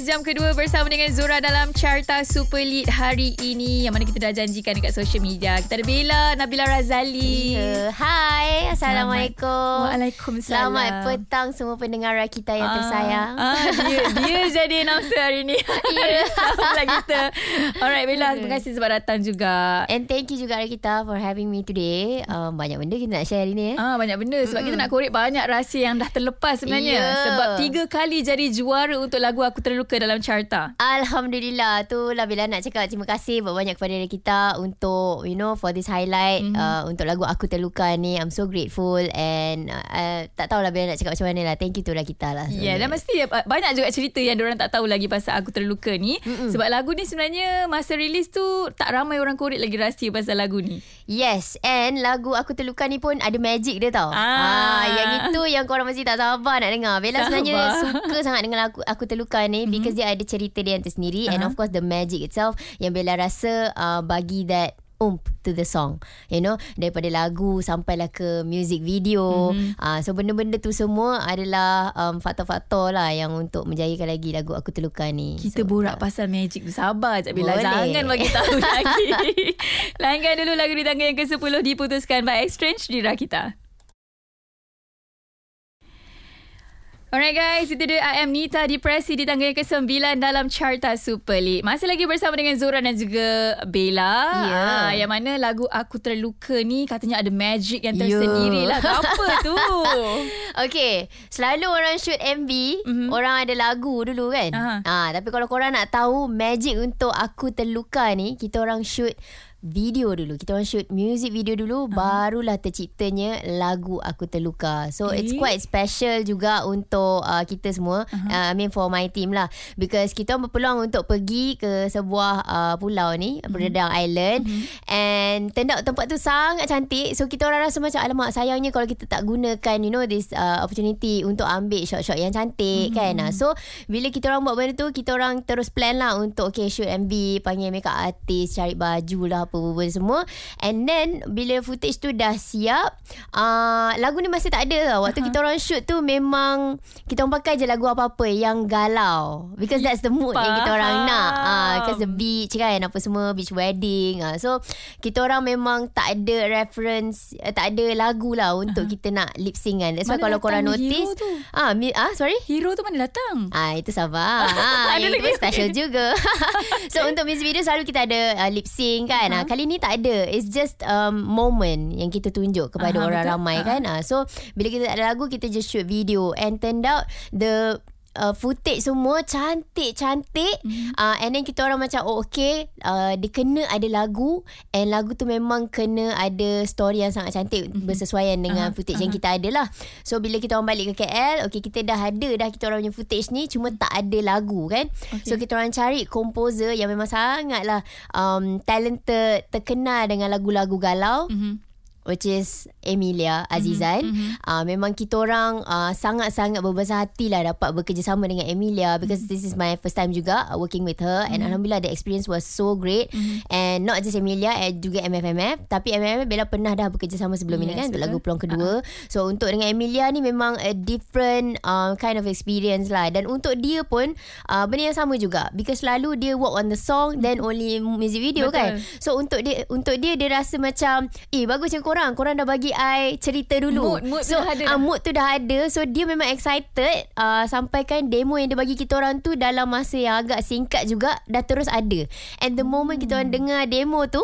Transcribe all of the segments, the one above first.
guys, jam kedua bersama dengan Zura dalam Carta Super Lead hari ini yang mana kita dah janjikan dekat social media. Kita ada Bella, Nabila Razali. Uh, hai, Assalamualaikum. Waalaikumsalam. Selamat petang semua pendengar kita yang Ah, tersayang. Ah, dia, dia jadi announcer hari ni. Ya. Selamat kita. Alright Bella, terima kasih sebab datang juga. And thank you juga kita for having me today. Um, banyak benda kita nak share hari ni. Eh. Ah banyak benda sebab kita nak korek banyak rahsia yang dah terlepas sebenarnya Ya. sebab tiga kali jadi juara untuk lagu aku terluka dalam carta. Alhamdulillah tu lah bila nak cakap terima kasih banyak kepada kita untuk you know for this highlight Mhm. mm-hmm. uh, untuk lagu aku terluka ni I'm so grateful and uh, uh, tak tahulah bila nak cakap macam mana lah thank you tu lah kita lah Ya, yeah, dan mesti uh, banyak juga cerita yang orang tak tahu lagi pasal aku terluka ni. Mm-mm. Sebab lagu ni sebenarnya masa rilis tu tak ramai orang korek lagi rahsia pasal lagu ni. Yes And lagu Aku Terluka ni pun Ada magic dia tau Ah. ah. Yang itu Yang korang masih tak sabar nak dengar Bella Sabar. sebenarnya Suka sangat dengan lagu Aku Terluka ni mm-hmm. Because dia ada cerita dia yang tersendiri uh-huh. And of course the magic itself Yang Bella rasa uh, Bagi that oomph to the song You know Daripada lagu Sampailah ke music video mm-hmm. uh, So benda-benda tu semua Adalah um, Faktor-faktor lah Yang untuk menjayakan lagi Lagu Aku Terluka ni Kita so, borak pasal magic tu. Sabar Bila Boleh. jangan bagi tahu lagi. Layankan dulu lagu di tangga yang ke-10 diputuskan by Exchange di Rakita. Alright guys, itu dia I am Nita Depresi di tangga yang ke-9 dalam Carta Super League. Masih lagi bersama dengan Zora dan juga Bella. Ya. Ah, yang mana lagu Aku Terluka ni katanya ada magic yang Ya. tersendiri lah. Apa tu? Okay Selalu orang shoot MV Mhm. mm-hmm. Orang ada lagu dulu kan Aha. ah, Tapi kalau korang nak tahu Magic untuk Aku Terluka ni Kita orang shoot video dulu Kita orang shoot music video dulu uh-huh. Barulah terciptanya Lagu Aku Terluka So Eh? it's quite special juga Untuk uh, kita semua uh-huh. uh, I mean for my team lah Because kita orang berpeluang Untuk pergi ke sebuah uh, pulau ni uh-huh. Beredang Island uh-huh. And out tempat tu sangat cantik So kita orang rasa macam Alamak sayangnya Kalau kita tak gunakan You know this uh, opportunity Untuk ambil shot-shot yang cantik uh-huh. kan uh, So bila kita orang buat benda tu Kita orang terus plan lah Untuk okay shoot MV Panggil makeup artist Cari baju lah Apa-apa semua And then Bila footage tu dah siap uh, Lagu ni masih tak ada tau Waktu uh-huh. kita orang shoot tu Memang Kita orang pakai je lagu apa-apa Yang galau Because that's the mood Yang kita orang nak uh, Because the beach kan Apa semua Beach wedding uh, So Kita orang memang Tak ada reference uh, Tak ada lagu lah Untuk uh-huh. kita nak lip sync kan That's why Mana kalau korang notice? Ah, mi, ah sorry Hero tu mana datang? Ah itu sabar. Ah Ada yang itu special juga. so untuk music video selalu kita ada uh, lip sync kan. Uh-huh. Ah kali ni tak ada. It's just um moment yang kita tunjuk kepada Aha, orang betul. ramai Ah. kan. Ah so bila kita tak ada lagu kita just shoot video and turned out the Uh, footage semua cantik-cantik mm-hmm. uh, and then kita orang macam oh okay uh, dia kena ada lagu and lagu tu memang kena ada story yang sangat cantik mm-hmm. bersesuaian dengan Aha, footage aha. yang kita ada lah so bila kita orang balik ke KL okay kita dah ada dah kita orang punya footage ni cuma tak ada lagu kan okay. so kita orang cari komposer yang memang sangatlah um, talented terkenal dengan lagu-lagu galau Mm-hmm. Which is Emilia Azizan. Mhm, mhm. Uh, memang kita orang uh, sangat-sangat berbesar hati lah dapat bekerjasama dengan Emilia because this is my first time juga uh, working with her. And alhamdulillah the experience was so great. And not just Emilia and juga MFMF tapi MFMF Bella pernah dah bekerjasama sebelum ini Yes, kan untuk lagu peluang kedua. So untuk dengan Emilia ni memang a different uh, kind of experience lah. Dan untuk dia pun uh, benda yang sama juga. Because selalu dia work on the song then only music video Betul. kan. So untuk dia untuk dia dia rasa macam eh bagus je korang korang dah bagi I cerita dulu. Mood- mood tu so dah ada dah. mood tu dah ada. So dia memang excited uh, sampaikan demo yang dia bagi kita orang tu dalam masa yang agak singkat juga dah terus ada. And the moment kita orang dengar demo tu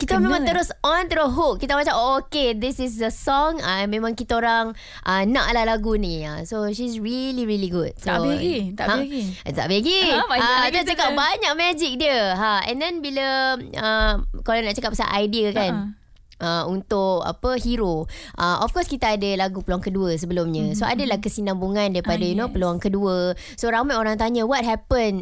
kita Kena. memang terus on terus hook. Kita macam oh, okay this is the song. Uh, memang kita orang uh, nak lah lagu ni. Uh, so she's really really good. So, Tak habis lagi, tak habis lagi. Eh, tak habis lagi. Ha, tu tu cakap kan. banyak magic dia. Ha, and then bila uh, kalau nak cakap pasal idea kan. Ha. Uh, untuk apa hero. Uh, of course kita ada lagu peluang kedua sebelumnya. Mm-hmm. So adalah kesinambungan daripada Ah, you know yes. peluang kedua. So ramai orang tanya what happen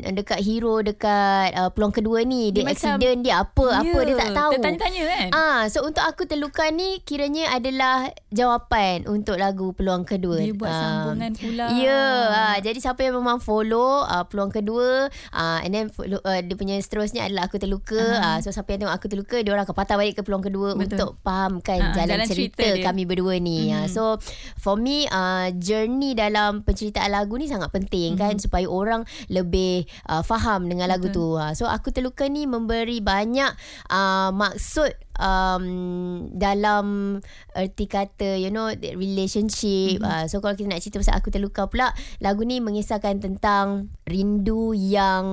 dekat hero dekat uh, peluang kedua ni. Dia, Dia macam- accident dia apa apa Ya, dia tak tahu. tertanya-tanya kan? Ah, so untuk aku terluka ni kiranya adalah jawapan untuk lagu peluang kedua. Dia buat Ah, sambungan pula. Ya, ah, jadi siapa yang memang follow uh, peluang kedua uh, and then follow, uh, dia punya seterusnya adalah aku terluka. Uh-huh. Uh, so siapa yang tengok aku terluka dia orang akan patah balik ke peluang kedua. Betul. untuk untuk fahamkan Ah, jalan, jalan cerita cerita, dia. kami berdua ni. Mhm. Mm. So for me uh, journey dalam penceritaan lagu ni sangat penting mm. kan supaya orang lebih uh, faham dengan lagu Betul. tu. Uh, so aku terluka ni memberi banyak uh, maksud um, dalam erti kata you know relationship. Mm-hmm. Uh, so kalau kita nak cerita pasal aku terluka pula lagu ni mengisahkan tentang rindu yang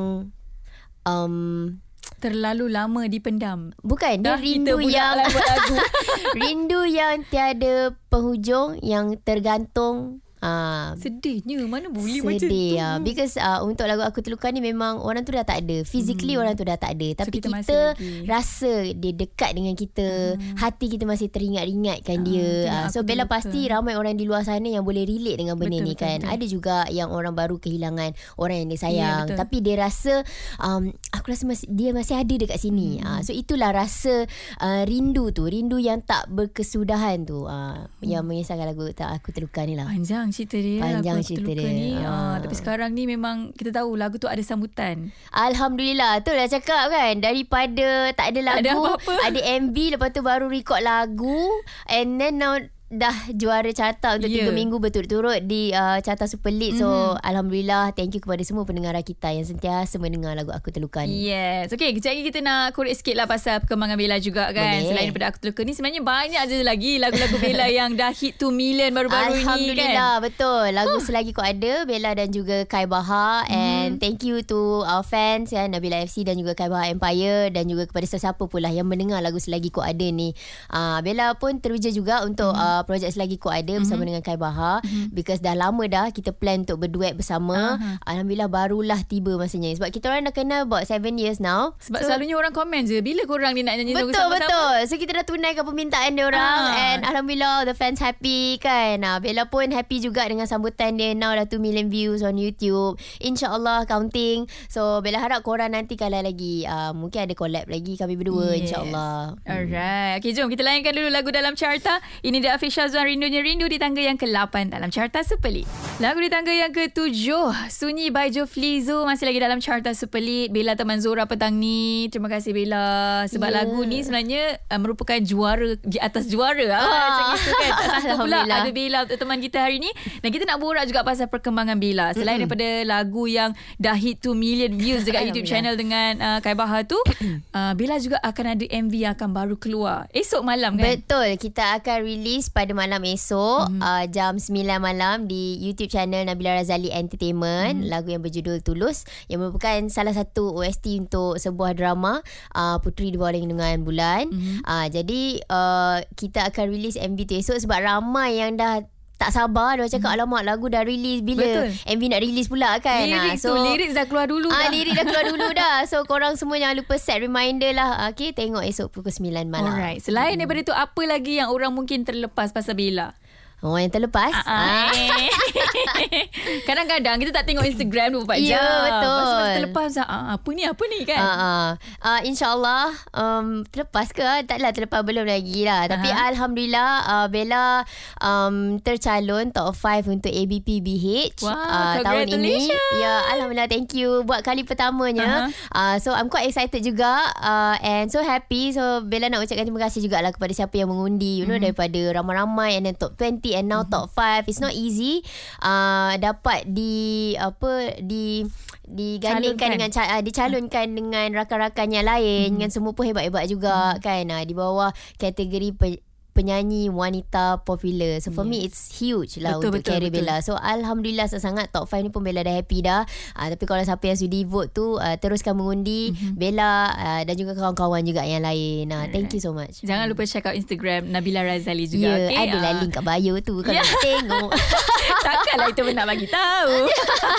um, Terlalu lama dipendam. Bukan Dia Dah rindu yang lah buat lagu. Rindu yang tiada penghujung Yang tergantung uh, Sedihnya mana boleh macam tu. Sedih uh, Because uh, Untuk lagu Aku Terluka ni Memang orang tu dah tak ada Physically Hmm. orang tu dah tak ada Tapi kita kita, lagi. Rasa Dia dekat dengan kita Hati kita masih teringat-ingatkan Ah, dia uh, So Bella terluka. pasti Ramai orang di luar sana Yang boleh relate dengan benda Betul, ni betul, kan betul. Ada juga Yang orang baru kehilangan Orang yang dia Ya, sayang betul. Tapi dia rasa um, Aku rasa masih, Dia masih ada dekat sini Hmm. uh, So itulah rasa uh, Rindu tu Rindu yang tak berkesudahan tu uh, Yang mengisahkan lagu Aku Terluka ni lah Panjang cerita dia Panjang lagu cerita Terluka dia. ni. Ah. Ah. tapi sekarang ni memang kita tahu lagu tu ada sambutan. Alhamdulillah Tu dah cakap kan Daripada Tak ada lagu Tak ada apa-apa. Ada MV Lepas tu baru record lagu And then now Dah juara carta Untuk yeah. 3 minggu berturut-turut Di uh, carta Super League So Mhm. Alhamdulillah Thank you kepada semua pendengar kita Yang sentiasa mendengar lagu Aku Terluka ni Yes. Okay, kejap lagi kita nak korek sikit lah pasal perkembangan Bella juga kan. Boleh. Selain daripada Aku Terluka ni, sebenarnya banyak je lagi lagu-lagu Bella yang dah hit 2 million baru-baru ni kan. Alhamdulillah Betul Lagu selagi kau ada Bella dan juga Kai Bahar And thank you to Our fans ya, Nabila FC Dan juga Kai Bahar Empire Dan juga kepada sesiapa pula Yang mendengar lagu selagi kau ada ni uh, Bella pun teruja juga Untuk uh, projek selagi kau ada Bersama dengan Kai Bahar Because dah lama dah Kita plan untuk berduet bersama Aha. Alhamdulillah barulah tiba masanya Sebab kita orang dah kenal About 7 years now Sebab so, selalunya orang komen je, bila korang ni nak nyanyi lagu Betul sama-sama? betul. So kita dah tunaikan permintaan dia orang Ah. and alhamdulillah the fans happy kan. Nah, Bella pun happy juga dengan sambutan dia. Now dah 2 million views on YouTube. InsyaAllah counting. So Bella harap korang nanti kalau lagi uh, mungkin ada collab lagi kami berdua Yes. insyaAllah. Alright. Okay, jom kita layankan dulu lagu dalam carta. Ini dia Afif Syazwan Rindunya Rindu di tangga yang ke-8 dalam carta Super League. Lagu di tangga yang ke-7, Sunyi by Jo Flizo masih lagi dalam carta Super League. Bella teman Zora petang ni. Terima kasih Bella. Sebab Ya. lagu ni sebenarnya uh, merupakan juara di atas juara. Ah, Ah. macam itu kan. Tak sangka pula ada Bella untuk teman kita hari ni. Dan kita nak borak juga pasal perkembangan Bella. Selain Mm-mm. daripada lagu yang dah hit 2 million views dekat YouTube channel dengan uh, Kai Bahar tu, uh, Bella juga akan ada MV yang akan baru keluar. Esok malam kan? Betul Kita akan release pada malam esok Mhm. mm. uh, Jam 9 malam Di YouTube channel Nabila Razali Entertainment Mhm. Lagu yang berjudul Tulus Yang merupakan salah satu OST untuk sebuah drama uh, Puteri di bawah lindungan bulan Mhm. uh, Jadi uh, Kita akan release MV tu esok Sebab ramai yang dah tak sabar Dia cakap alamak lagu dah release Bila. Betul. MV nak release pula kan Lirik Ah, tu, lirik dah keluar dulu Ah, dah. lirik dah keluar dulu dah So korang semua jangan lupa set reminder lah Okay tengok esok pukul 9 malam Alright. Selain daripada tu, apa lagi yang orang mungkin terlepas pasal Bella? Oh yang terlepas eh. Kadang-kadang kita tak tengok Instagram 24 Ya, jam. betul. Lepas masa terlepas, ah, apa ni, apa ni kan? Ah. Ah, InsyaAllah um, Terlepas ke Taklah terlepas belum lagi lah Tapi Aha. Alhamdulillah uh, Bella um, Tercalon Top 5 untuk ABP BH Wah, ah, Tahun ini. Ya Alhamdulillah thank you Buat kali pertamanya uh, So I'm quite excited juga uh, And so happy So Bella nak ucapkan terima kasih jugalah Kepada siapa yang mengundi You know Mhm. daripada ramai-ramai And then top 20 And now top 5 It's not easy. Uh, Dapat di Apa Di digandingkan dengan uh, dicalonkan dengan rakan-rakan yang lain. Mhm. yang semua pun hebat-hebat juga kan? Uh, di bawah kategori pe- penyanyi wanita popular. So for me it's huge lah Betul, untuk betul, betul. Bella. So alhamdulillah sangat top 5 ni pun Bella dah happy dah. Uh, tapi kalau siapa yang sudi vote tu uh, teruskan mengundi Mhm. Bella uh, dan juga kawan-kawan juga yang lain. Uh, thank you so much. Jangan lupa check out Instagram Nabila Razali Ya, juga. yeah, okay? ada lah Ah. link kat bio tu kalau nak tengok. Takkanlah itu nak bagi tahu.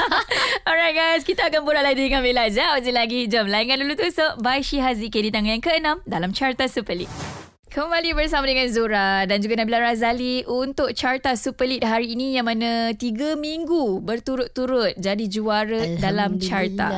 Alright guys, kita akan borak lagi dengan Bella. Jauh je lagi. Jom layankan dulu tu. So, by Syihazi K di tangan yang ke-6 dalam Carta Super League. Kembali bersama dengan Zura dan juga Nabila Razali untuk Carta Super League hari ini yang mana tiga minggu berturut-turut jadi juara dalam carta.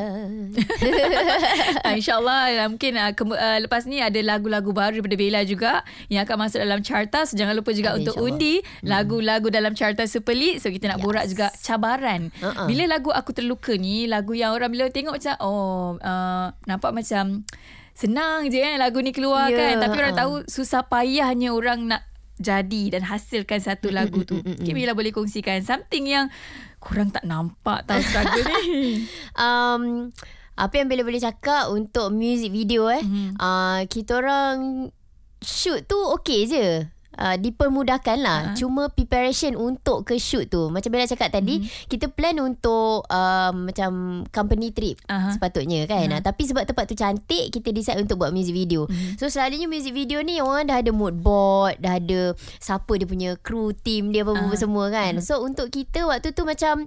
Ah, InsyaAllah uh, mungkin uh, ke, uh, lepas ni ada lagu-lagu baru daripada Bella juga yang akan masuk dalam carta. So jangan lupa juga Ada, untuk undi lagu-lagu dalam carta Super League. So kita nak Yes. borak juga cabaran. Uh-uh. Bila lagu Aku Terluka ni, lagu yang orang bila tengok macam oh uh, nampak macam senang je kan lagu ni keluar Ya, kan. Tapi orang ha. tahu susah payahnya orang nak jadi dan hasilkan satu lagu tu. Mungkin Mila boleh kongsikan something yang kurang tak nampak tahu struggle ni. um, apa yang Bella boleh cakap untuk music video eh. Mhm. Uh, kita orang shoot tu okey je. Uh, dipermudahkan lah Ha. Cuma preparation untuk ke shoot tu Macam Bella cakap tadi Mhm. Kita plan untuk um, Macam company trip Aha. Sepatutnya kan Ha. uh Tapi sebab tempat tu cantik Kita decide untuk buat music video Mhm. So selalunya music video ni Orang dah ada mood board Dah ada Siapa dia punya crew team dia Apa-apa Ah. semua kan So untuk kita waktu tu macam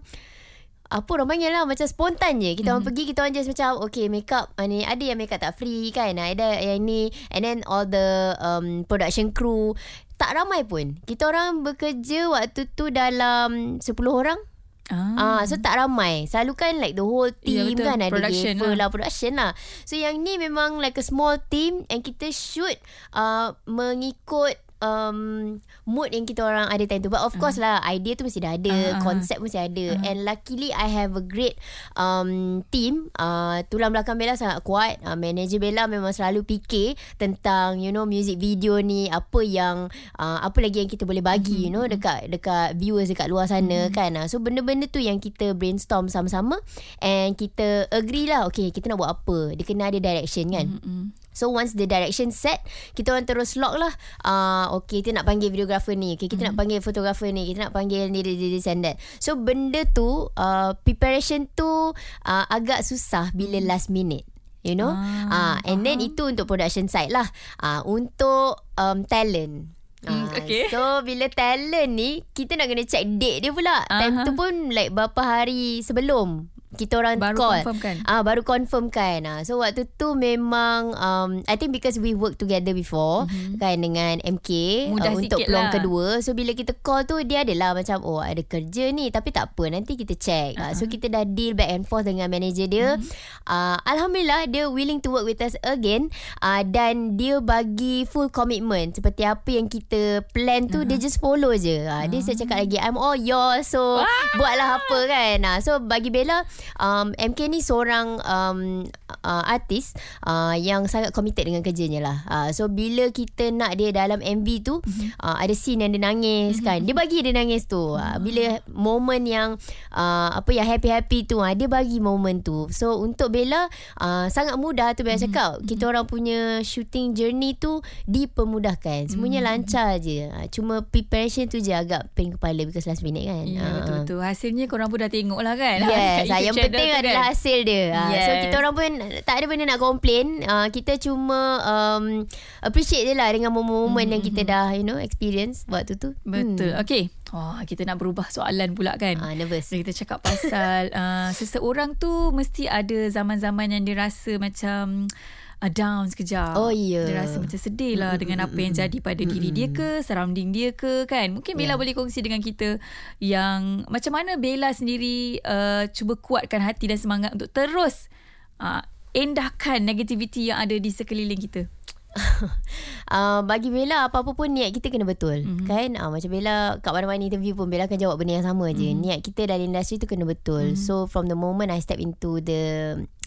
apa orang panggil lah Macam spontan je Kita orang pergi Kita orang just macam Okay make up ah, ni, Ada yang make up tak free kan Ada yang ni And then all the um, Production crew Tak ramai pun Kita orang bekerja Waktu tu dalam 10 orang Ah. Ah, so tak ramai. Selalu kan like the whole Ya, team betul. kan ada Production lah. lah. production lah. So yang ni memang like a small team and kita shoot uh, mengikut um, mood yang kita orang ada time tu. But of course lah idea tu mesti dah ada, Ah, ah. konsep mesti ada. And luckily I have a great um, team. Uh, tulang belakang Bella sangat kuat. Uh, manager Bella memang selalu fikir tentang you know music video ni apa yang uh, apa lagi yang kita boleh bagi you know dekat dekat viewers dekat luar sana kan. Uh, so benda-benda tu yang kita brainstorm sama-sama and kita agree lah okay kita nak buat apa. Dia kena ada direction kan. Mm-mm. So once the direction set Kita orang terus lock lah. Uh, Okay kita nak panggil videographer ni. Okay kita mm-hmm. nak panggil fotografer ni. Kita nak panggil ni this, and that. So benda tu uh, Preparation tu uh, Agak susah Bila last minute You know? Ah, uh, And then itu untuk production side lah. Uh, Untuk um, talent. Ah, okay. So bila talent ni Kita nak kena check date dia pula. Time Aha. tu pun Like berapa hari sebelum Kita orang Baru call confirm kan? Ah baru confirm kan. Ah so waktu tu memang um I think because we work together before mm-hmm. kan dengan MK Mudah uh, untuk peluang lah. kedua. So bila kita call tu dia adalah macam oh ada kerja ni tapi tak apa nanti kita check. Uh-huh. So kita dah deal back and forth dengan manager dia. Mm-hmm. Uh, alhamdulillah dia willing to work with us again uh, dan dia bagi full commitment seperti apa yang kita plan tu uh-huh. dia just follow je. Uh, dia saya cakap lagi I'm all yours so buatlah apa kan. Uh, so bagi Bella um, MK ni seorang um, uh, artis uh, yang sangat committed dengan kerjanya lah. Uh, so bila kita nak dia dalam MV tu mm-hmm. uh, ada scene yang dia nangis mm-hmm. kan. Dia bagi dia nangis tu. Uh, bila moment yang uh, apa yang happy-happy tu uh, dia bagi moment tu. So untuk Bella uh, sangat mudah tu Bella mm-hmm. cakap. Kita orang punya shooting journey tu dipermudahkan. Semuanya mm-hmm. lancar je. Uh, cuma preparation tu je agak pening kepala because last minute kan. Ya Ah. betul-betul. Hasilnya korang pun dah tengok lah kan. Yes, ah, YouTube yang channel penting kan. adalah hasil dia. Ah, Yes. So kita orang pun tak ada benda nak komplain. Uh, kita cuma um, appreciate je lah dengan momen-momen mm-hmm. yang kita dah you know experience waktu tu. Betul. Hmm. Okay. Oh, kita nak berubah soalan pula kan. Ah, nervous. Bila kita cakap pasal uh, seseorang tu mesti ada zaman-zaman yang dia rasa macam uh, down sekejap. Oh, ya. Dia rasa macam sedih lah mm-hmm. dengan apa yang jadi pada diri dia ke, surrounding dia ke kan. Mungkin Bella Ya. boleh kongsi dengan kita yang macam mana Bella sendiri uh, cuba kuatkan hati dan semangat untuk terus uh, endahkan negativiti yang ada di sekeliling kita. Uh, bagi Bella apa-apa pun niat kita kena betul Mhm. mm-hmm. kan uh, macam Bella kat mana-mana interview pun Bella akan jawab benda yang sama je Mhm. niat kita dalam industri tu kena betul Mhm. so from the moment I step into the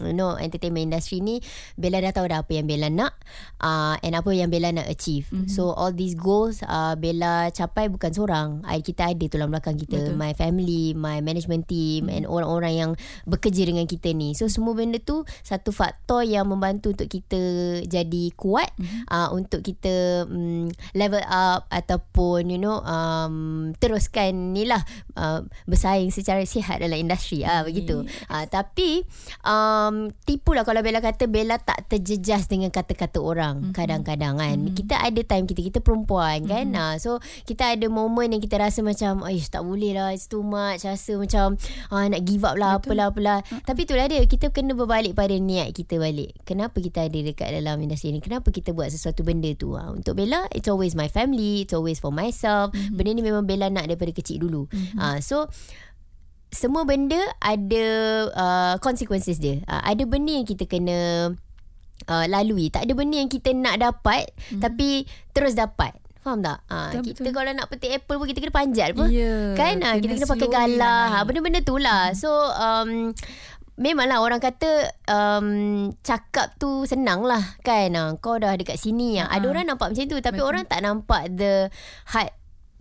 you know entertainment industry ni Bella dah tahu dah apa yang Bella nak uh, and apa yang Bella nak achieve Mhm. so all these goals uh, Bella capai bukan seorang I, kita ada tulang belakang kita Betul. my family my management team Mhm. and orang-orang yang bekerja dengan kita ni so semua benda tu satu faktor yang membantu untuk kita jadi kuat Mhm. uh, untuk kita um, level up ataupun you know um, teruskan ni lah uh, bersaing secara sihat dalam industri ah uh, begitu. Uh, tapi um, tipulah kalau Bella kata Bella tak terjejas dengan kata-kata orang mm-hmm. kadang-kadang kan. Mm-hmm. Kita ada time kita kita perempuan kan. Mm-hmm. Uh, so kita ada moment yang kita rasa macam aish tak boleh lah it's too much rasa macam uh, nak give up lah Betul. apalah apalah. Mm-hmm. Tapi itulah dia kita kena berbalik pada niat kita balik. Kenapa kita ada dekat dalam industri ni? Kenapa kita buat sesuatu benda tu? Ha, untuk Bella, it's always my family, it's always for myself. Mm-hmm. Benda ni memang Bella nak daripada kecil dulu. Mm-hmm. Ha, so semua benda ada uh, consequences dia. Uh, ada benda yang kita kena uh, lalui. Tak ada benda yang kita nak dapat mm-hmm. tapi terus dapat. Faham tak? Ha, Betul, kita betul. kalau nak petik apple pun kita kena panjat apa? Ya, kan? Ha, kena kita kena pakai galah. lah Ha, benda-benda tu lah. So um, memanglah orang kata um, cakap tu senang lah kan. Uh, kau dah dekat sini. Uh. Ada orang nampak macam tu. Tapi Betul. orang tak nampak the hard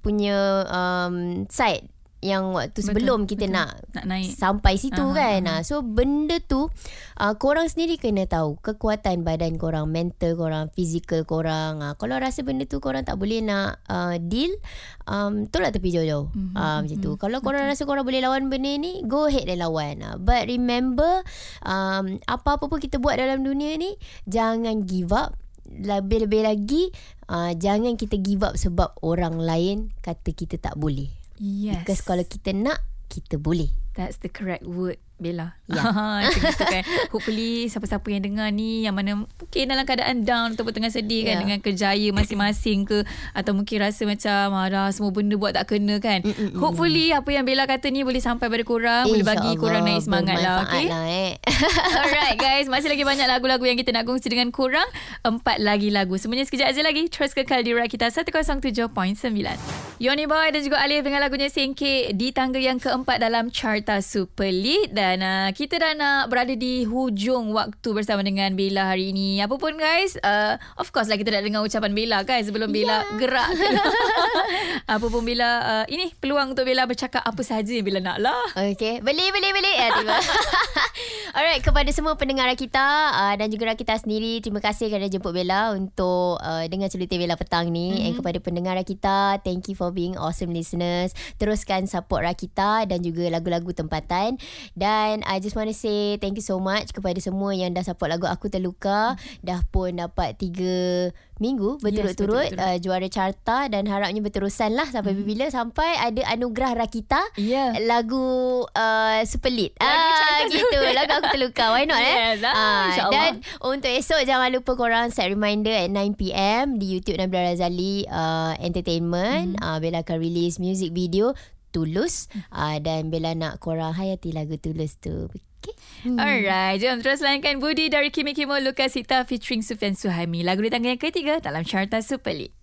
punya um, side yang waktu betul, sebelum kita betul. nak, nak naik sampai situ uh-huh, kan. Uh-huh. So benda tu uh, korang sendiri kena tahu kekuatan badan korang, mental korang, fizikal korang. Uh, kalau rasa benda tu korang tak boleh nak uh, deal, um, tolak tepi jauh-jauh. Uh-huh, uh, macam tu. Kalau korang betul. rasa korang boleh lawan benda ni, go ahead dan lawan. Uh, but remember, um, apa-apa pun kita buat dalam dunia ni, jangan give up. Lebih-lebih lagi, uh, jangan kita give up sebab orang lain kata kita tak boleh. Yes. Because kalau kita nak, kita boleh. That's the correct word. Bella. Ya. gitu kan. Hopefully siapa-siapa yang dengar ni yang mana mungkin dalam keadaan down ataupun tengah sedih kan yeah. dengan kerjaya masing-masing ke atau mungkin rasa macam marah semua benda buat tak kena kan. Mm-mm. Hopefully apa yang Bella kata ni boleh sampai pada korang, boleh bagi korang naik semangat lah. Okay? Lah, eh. Alright guys, masih lagi banyak lagu-lagu yang kita nak kongsi dengan korang. Empat lagi lagu. Semuanya sekejap aja lagi. Terus kekal di Rakita 107.9. Yoni Boy dan juga Alif dengan lagunya Singkit di tangga yang keempat dalam Carta Super Lead dan uh, kita dah nak berada di hujung waktu bersama dengan Bella hari ini. Apa pun guys, uh, of course lah kita nak dengar ucapan Bella kan sebelum Bella yeah. gerak. apa pun Bella, uh, ini peluang untuk Bella bercakap apa sahaja yang Bella nak lah. Okay, beli, beli, beli. Ya, tiba. Alright, kepada semua pendengar kita uh, dan juga kita sendiri, terima kasih kerana jemput Bella untuk uh, dengar cerita Bella petang ni. Mm-hmm. And kepada pendengar kita, thank you for being awesome listeners. Teruskan support Rakita dan juga lagu-lagu tempatan. Dan dan I just want to say thank you so much kepada semua yang dah support lagu Aku Terluka. Dah pun dapat 3 minggu berturut-turut yes, uh, juara carta dan harapnya berterusan lah sampai mm. bila sampai ada anugerah Rakita yeah. lagu uh, Superlit. Ah gitu lagu Aku Terluka. Why not eh? yes, eh? Uh, dan untuk esok jangan lupa korang set reminder at 9pm di YouTube Nabila Razali uh, Entertainment. Mm. Uh, Bella akan release music video Tulus uh, dan Bella nak korang hayati lagu Tulus tu. Okay. Hmm. Alright, jom terus layankan Budi dari Kimi Kimo Lukasita featuring Sufian Suhaimi. Lagu di tangga yang ketiga dalam Carta Super League.